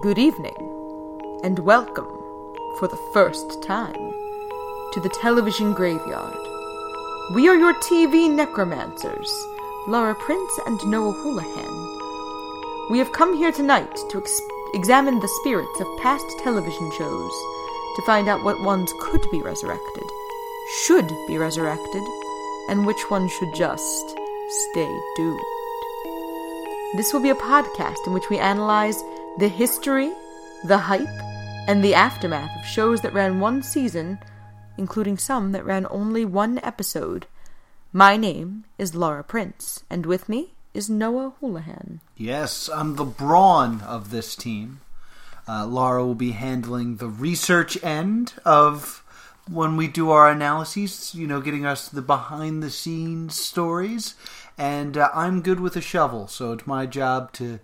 Good evening, and welcome, for the first time, to the television graveyard. We are your TV necromancers, Laura Prince and Noah Houlihan. We have come here tonight to ex- examine the spirits of past television shows, to find out what ones could be resurrected, should be resurrected, and which ones should just stay doomed. This will be a podcast in which we analyze the history, the hype, and the aftermath of shows that ran one season, including some that ran only one episode. My name is Laura Prince, and with me is Noah Houlihan. Yes, I'm the brawn of this team. Uh, Laura will be handling the research end of when we do our analyses, you know, getting us the behind the scenes stories. And uh, I'm good with a shovel, so it's my job to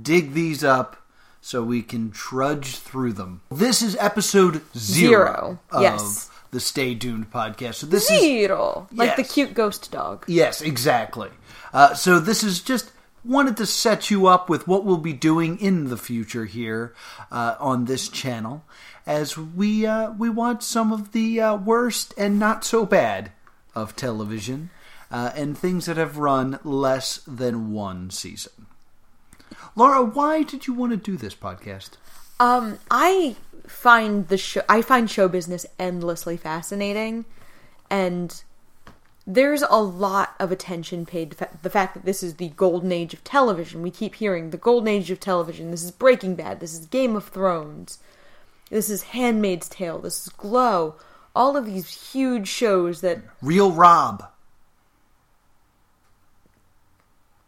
dig these up so we can trudge through them. This is episode zero, Zero, of yes. the Stay Doomed podcast. So this is Zero! Like the cute ghost dog. Yes, exactly. Uh, so this is just wanted to set you up with what we'll be doing in the future here uh, on this channel, as we uh, we watch some of the uh, worst and not so bad of television, uh, and things that have run less than one season. Laura, why did you want to do this podcast? Um, I find the show I find show business endlessly fascinating, and there's a lot of attention paid to the fact that this is the golden age of television. We keep hearing the golden age of television. This is Breaking Bad. This is Game of Thrones. This is Handmaid's Tale. This is Glow. All of these huge shows that Real Rob.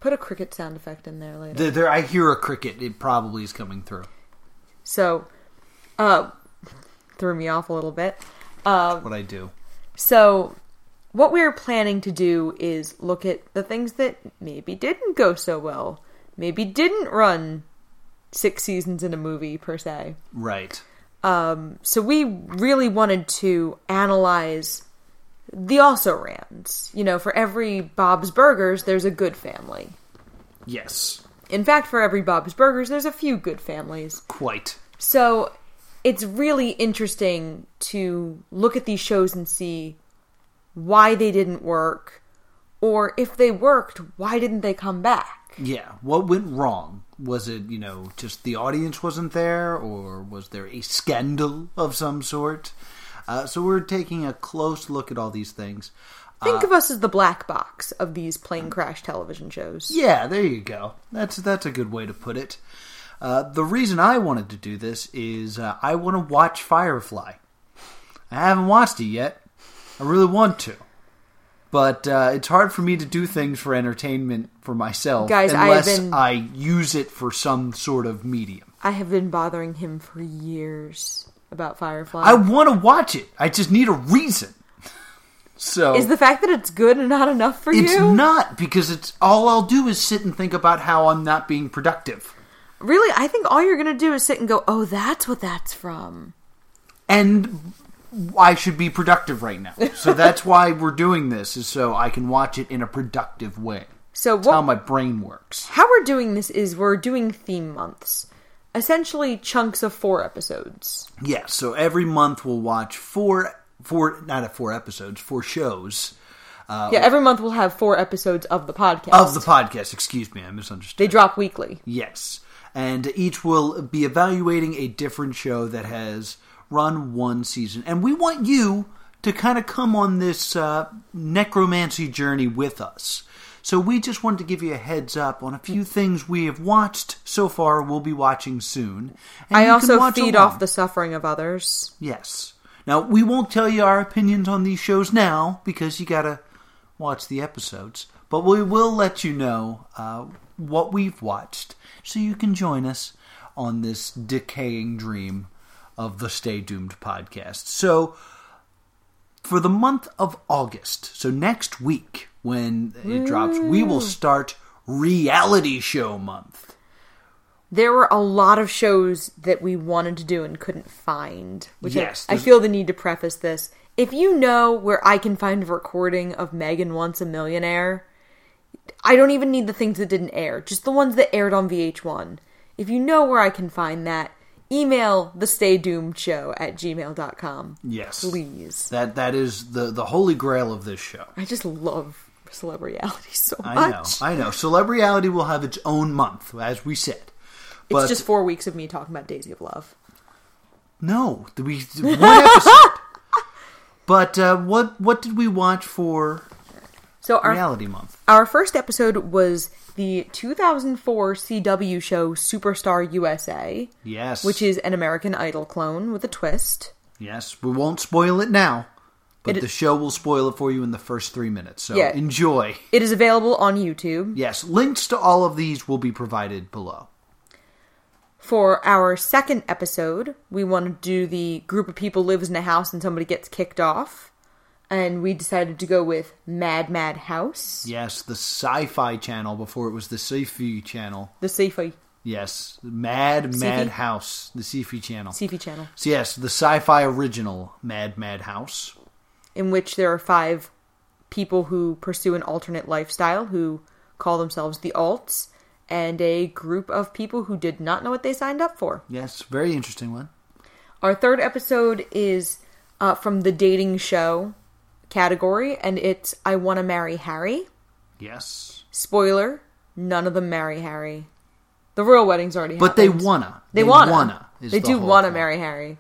Put a cricket sound effect in there later. There, there, I hear a cricket. It probably is coming through. So, uh, threw me off a little bit. Uh, What I do. So, what we're planning to do is look at the things that maybe didn't go so well, maybe didn't run six seasons in a movie per se. Right. Um, so we really wanted to analyze the also rans. You know, for every Bob's Burgers, there's a good family. Yes. In fact, for every Bob's Burgers, there's a few good families. Quite. So it's really interesting to look at these shows and see why they didn't work, or if they worked, why didn't they come back? Yeah. What went wrong? Was it, you know, just the audience wasn't there, or was there a scandal of some sort? Uh, so we're taking a close look at all these things. Think of us as the black box of these plane crash television shows. Yeah, there you go. That's that's a good way to put it. Uh, the reason I wanted to do this is uh, I want to watch Firefly. I haven't watched it yet. I really want to, but uh, it's hard for me to do things for entertainment for myself Guys, I have unless been- I use it for some sort of medium. I have been bothering him for years about Firefly. I want to watch it. I just need a reason. So is the fact that it's good and not enough for it's you? It's not because it's all I'll do is sit and think about how I'm not being productive. really, I think all you're gonna do is sit and go, "Oh, that's what that's from." and I should be productive right now. So that's why we're doing this, is so I can watch it in a productive way. So That's how my brain works. how we're doing this is we're doing theme months, essentially chunks of four episodes. Yeah, so every month we'll watch four, four, not four episodes, four shows Uh, yeah, every month we'll have four episodes of the podcast. of the podcast. Excuse me, I misunderstood. they drop weekly. Yes. And each will be evaluating a different show that has run one season. And we want you to kind of come on this uh, necromancy journey with us. So we just wanted to give you a heads up on a few things we have watched so far, we'll be watching soon. And I also feed along. off the suffering of others. Yes. Now, we won't tell you our opinions on these shows now because you gotta watch the episodes. But we will let you know uh, what we've watched so you can join us on this decaying dream of the Stay Doomed podcast. So, for the month of August, so next week when it drops, we will start Reality Show Month. There were a lot of shows that we wanted to do and couldn't find. Which Yes, I, I feel the need to preface this. If you know where I can find a recording of Megan Wants a Millionaire, I don't even need the things that didn't air, just the ones that aired on VH1. If you know where I can find that, email the Stay Doomed Show at gmail.com. Yes. Please. That that is the the holy grail of this show. I just love celebrity reality so much. I know. I know. Celebrity reality will have its own month, as we said. But It's just four weeks of me talking about Daisy of Love. no, we one episode. but uh, what what did we watch for So our reality month? our first episode was the 2004 CW show Superstar USA, Yes, which is an American Idol clone with a twist. yes. We won't spoil it now, but It- the show will spoil it for you in the first three minutes. So Yeah. enjoy. It is available on YouTube. Yes, links to all of these will be provided below. For our second episode, we want to do the group of people lives in a house and somebody gets kicked off. And we decided to go with Mad Mad House. Yes, the Sci-Fi Channel before it was the Sci-Fi Channel. The sci-fi, Yes, Mad Sci-Fi? Mad House, the Sci-Fi Channel. sci-fi channel, So yes, the Sci-Fi original Mad Mad House. In which there are five people who pursue an alternate lifestyle who call themselves the Alts, and a group of people who did not know what they signed up for. Yes, very interesting one. Our third episode is uh, from the dating show category, and it's I Want to Marry Harry. Yes, Spoiler: None of them marry Harry. The royal wedding's already but they wanna. They, wanna. wanna. they the do wanna thing. marry Harry.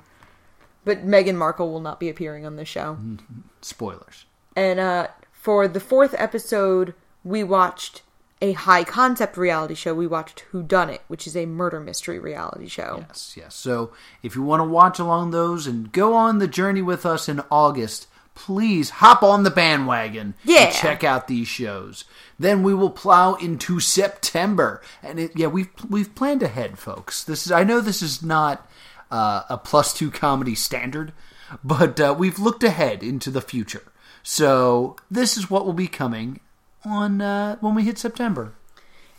But Meghan Markle will not be appearing on the show. Spoilers. And uh, for the fourth episode, we watched a high concept reality show. We watched Whodunnit, which is a murder mystery reality show. Yes, yes. So if you want to watch along those and go on the journey with us in August, please hop on the bandwagon Yeah. and check out these shows. Then we will plow into September, and it, yeah, we've we've planned ahead, folks. This is I know this is not uh, a plus two comedy standard, but uh, we've looked ahead into the future. So this is what will be coming on uh, when we hit September.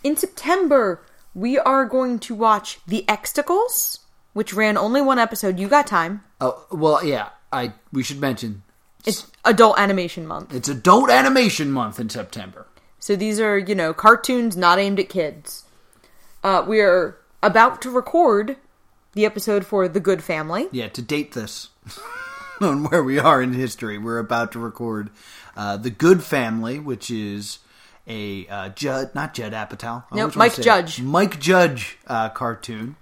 In September, we are going to watch The Exticles, which ran only one episode. You got time. Oh well, yeah. I we should mention It's adult animation month. It's Adult Animation Month in September. So these are, you know, cartoons not aimed at kids. Uh, we are about to record the episode for The Goode Family. Yeah, to date this on where we are in history, we're about to record uh, The Goode Family, which is a uh, Judd, not Judd Apatow. I Nope, Mike say it. Judge. Mike Judge uh, cartoon.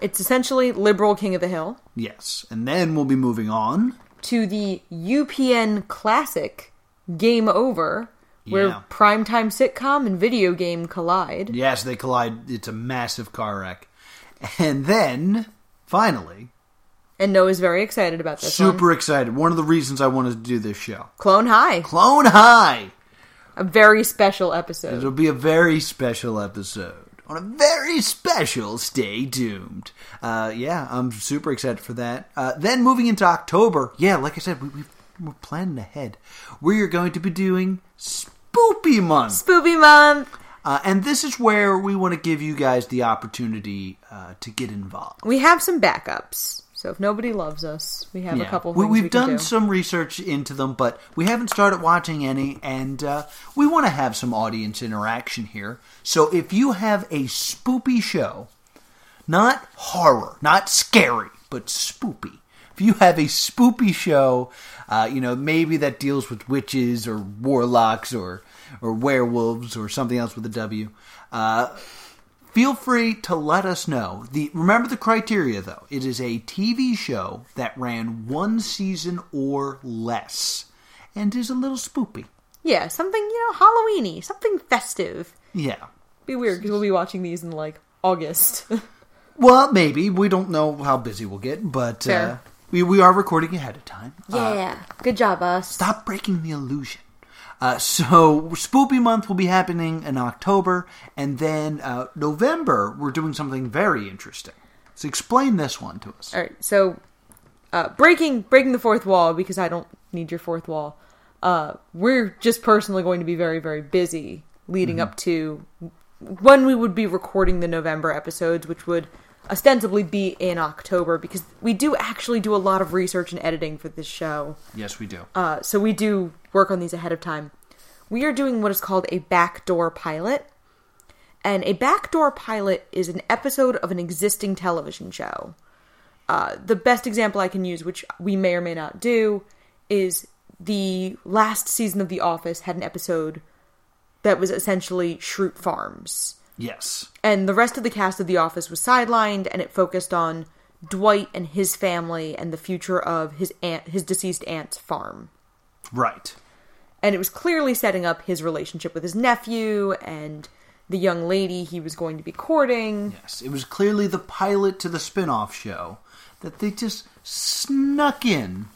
It's essentially liberal King of the Hill Yes, and then we'll be moving on. to the UPN classic Game Over, where Yeah. primetime sitcom and video game collide. Yes, they collide. It's a massive car wreck, and then finally, And Noah's very excited about this super one. excited. One of the reasons I wanted to do this show, Clone High, Clone High. a very special episode. It'll be a very special episode. On a very special Stay Doomed. Uh, yeah, I'm super excited for that. Uh, then moving into October, yeah, like I said, we, we, we're planning ahead. We are going to be doing Spoopy Month. Spoopy month. Uh, and this is where we want to give you guys the opportunity uh, to get involved. We have some backups, so if nobody loves us, we have a couple. we, we've we can done do. some research into them, but we haven't started watching any, and uh, we want to have some audience interaction here. So if you have a spoopy show, not horror, not scary, but spoopy. If you have a spoopy show, uh, you know maybe that deals with witches or warlocks or or werewolves or something else with a W. Uh, feel free to let us know. The remember the criteria though. It is a TV show that ran one season or less and is a little spoopy. Yeah, something you know, Halloweeny, something festive. Yeah. Be weird because we'll be watching these in like August. Well, maybe we don't know how busy we'll get, but uh. We we are recording ahead of time. yeah, good job, us. Stop breaking the illusion. Uh, so Spoopy Month will be happening in October, and then uh, November we're doing something very interesting. So explain this one to us. All right, so uh, breaking breaking the fourth wall because I don't need your fourth wall. Uh, we're just personally going to be very very busy leading up to when we would be recording the November episodes, which would ostensibly be in October because we do actually do a lot of research and editing for this show. Yes, we do. Uh, so we do work on these ahead of time. We are doing what is called a backdoor pilot. and a backdoor pilot is an episode of an existing television show. Uh, the best example I can use, which we may or may not do, is the last season of The Office had an episode that was essentially Schrute Farms. Yes. And the rest of the cast of The Office was sidelined, and it focused on Dwight and his family and the future of his aunt, his deceased aunt's farm. Right. And it was clearly setting up his relationship with his nephew and the young lady he was going to be courting. Yes. It was clearly the pilot to the spin off show that they just snuck in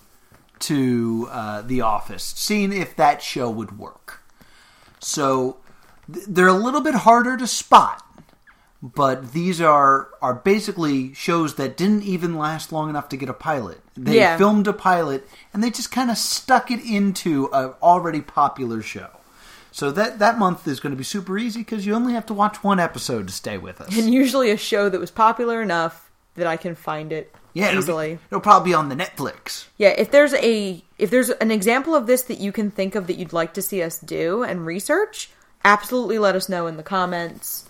to uh, The Office, seeing if that show would work. So they're a little bit harder to spot, but these are are basically shows that didn't even last long enough to get a pilot. They Yeah. filmed a pilot and they just kind of stuck it into an already popular show. So that that month is going to be super easy because you only have to watch one episode to stay with us. And usually a show that was popular enough that I can find it Yeah, it'll, easily. be, it'll probably be on the Netflix. Yeah, if there's a if there's an example of this that you can think of that you'd like to see us do and research, absolutely let us know in the comments.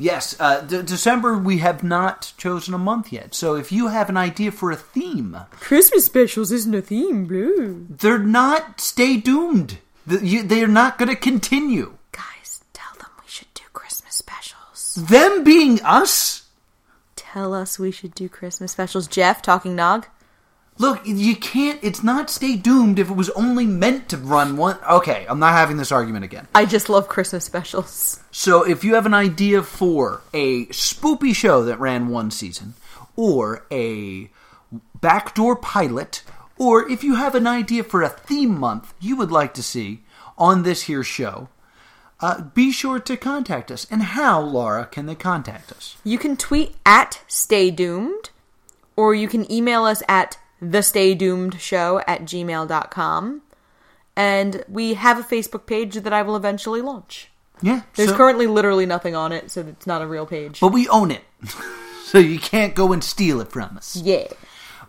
Yes, uh, D- December we have not chosen a month yet. So if you have an idea for a theme, Christmas specials isn't a theme, blue. they're not. Stay doomed. The, you, they are not going to continue. Guys, tell them we should do Christmas specials. Them being us. Tell us we should do Christmas specials. Jeff, talking nog. Look, you can't. It's not stay doomed if it was only meant to run one. Okay, I'm not having this argument again. I just love Christmas specials. So if you have an idea for a spoopy show that ran one season, or a backdoor pilot, or if you have an idea for a theme month you would like to see on this here show, uh, be sure to contact us. And how, Laura, can they contact us? You can tweet at Stay Doomed, or you can email us at the Stay Doomed Show at gmail.com. And we have a Facebook page that I will eventually launch. Yeah, There's so- currently literally nothing on it, so it's not a real page. but we own it, so you can't go and steal it from us. yeah.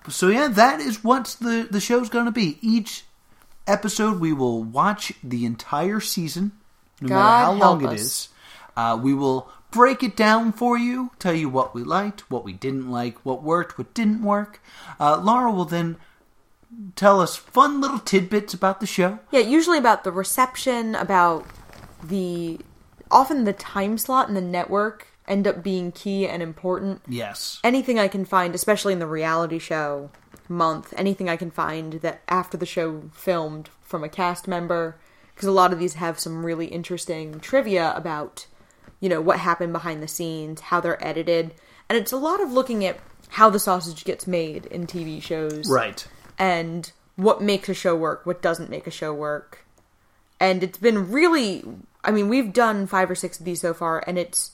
So yeah, that is what the the show's going to be. Each episode, we will watch the entire season, no God matter how long help it us. is. Uh, we will break it down for you, tell you what we liked, what we didn't like, what worked, what didn't work. Uh, Laura will then tell us fun little tidbits about the show. Yeah, usually about the reception, about the. Often the time slot and the network end up being key and important. Yes. anything I can find, especially in the reality show month, anything I can find that after the show filmed from a cast member, because a lot of these have some really interesting trivia about, you know, what happened behind the scenes, how they're edited, and it's a lot of looking at how the sausage gets made in TV shows, Right. and what makes a show work, what doesn't make a show work. And it's been really, I mean, we've done five or six of these so far, and it's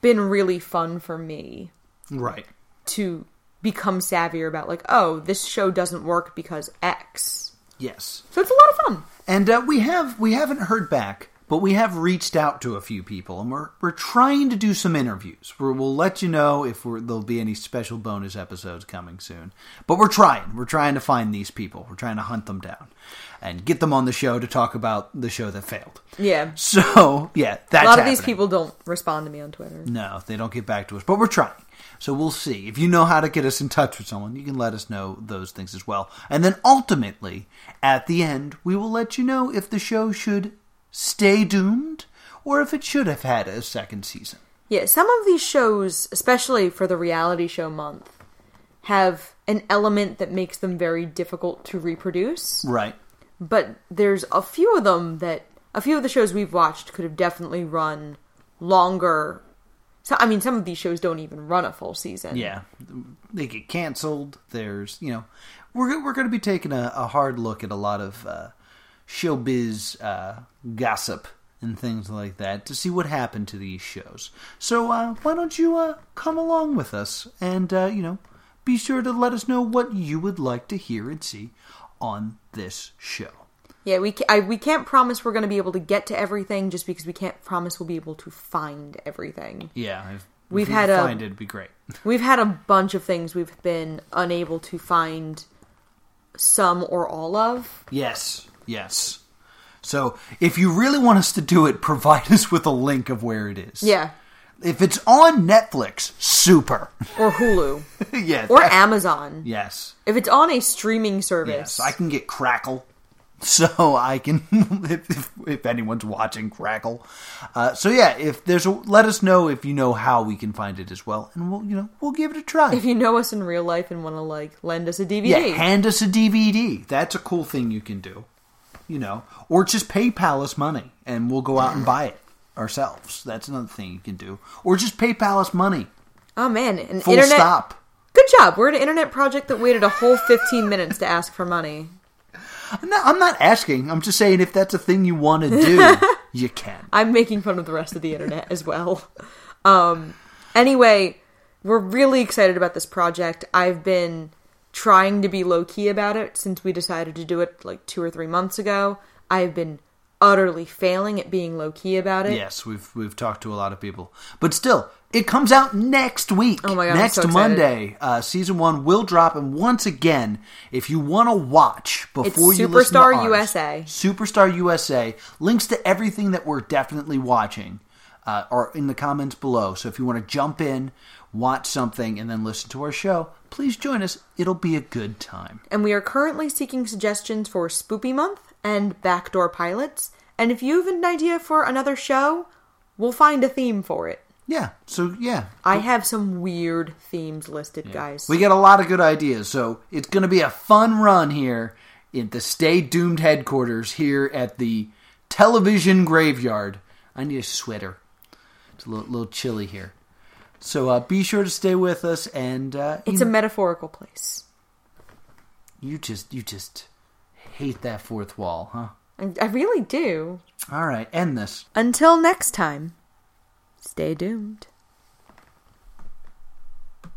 been really fun for me Right. to become savvier about like oh this show doesn't work because x Yes. so it's a lot of fun And uh, we have we haven't heard back, but we have reached out to a few people, and we're we're trying to do some interviews. We're, we'll let you know if we're, there'll be any special bonus episodes coming soon. But we're trying. We're trying to find these people. We're trying to hunt them down and get them on the show to talk about the show that failed. yeah So yeah, that's a lot of these people don't respond to me on twitter No, they don't get back to us, but we're trying. So we'll see. If you know how to get us in touch with someone, you can let us know those things as well. And then ultimately, at the end, we will let you know if the show should stay doomed or if it should have had a second season. yeah some of these shows especially for the reality show month have an element that makes them very difficult to reproduce Right. but there's a few of them that a few of the shows we've watched could have definitely run longer so i mean some of these shows don't even run a full season Yeah. They get canceled. There's, you know, we're, we're going to be taking a, a hard look at a lot of uh, showbiz uh, gossip and things like that to see what happened to these shows. So uh, why don't you uh, come along with us and, uh, you know, be sure to let us know what you would like to hear and see on this show. Yeah, we ca- I, we can't promise we're going to be able to get to everything just because we can't promise we'll be able to find everything. Yeah, if, We've if had a- find it, it'd be great. We've had a bunch of things we've been unable to find some or all of. Yes, yes. So if you really want us to do it, provide us with a link of where it is. Yeah. If it's on Netflix, super. or Hulu yeah. or Amazon. Yes. If it's on a streaming service, Yes. I can get Crackle. So I can, if, if, if anyone's watching Crackle, uh, so yeah, if there's a, let us know if you know how we can find it as well, and we'll, you know, we'll give it a try. if you know us in real life and want to like lend us a DVD, Yeah, hand us a DVD. That's a cool thing you can do. You know, or just PayPal us money and we'll go out and buy it ourselves. That's another thing you can do. Or just PayPal us money. oh man, an Full internet. stop. Good job. We're an internet project that waited a whole 15 minutes to ask for money. I'm not, I'm not asking. I'm just saying if that's a thing you want to do, you can. I'm making fun of the rest of the internet as well. Um, anyway, we're really excited about this project. I've been trying to be low key about it since we decided to do it like two or three months ago. I've been utterly failing at being low key about it. Yes, we've we've talked to a lot of people, but still, it comes out next week. Oh my God, Next so. Monday, uh, season one will drop, and once again, if you want to watch before you listen to Superstar ours, USA. Superstar USA links to everything that we're definitely watching uh, are in the comments below. So if you want to jump in, watch something, and then listen to our show, please join us. It'll be a good time. and we are currently seeking suggestions for Spoopy Month and Backdoor Pilots. And if you have an idea for another show, we'll find a theme for it. Yeah. So yeah, I have some weird themes listed, guys. We got a lot of good ideas, so it's going to be a fun run here in the Stay Doomed headquarters here at the television graveyard. I need a sweater. It's a little, little chilly here. So uh, be sure to stay with us, and uh, it's a metaphorical place. you just you just hate that fourth wall, huh? I I really do. All right, end this. Until next time, stay doomed.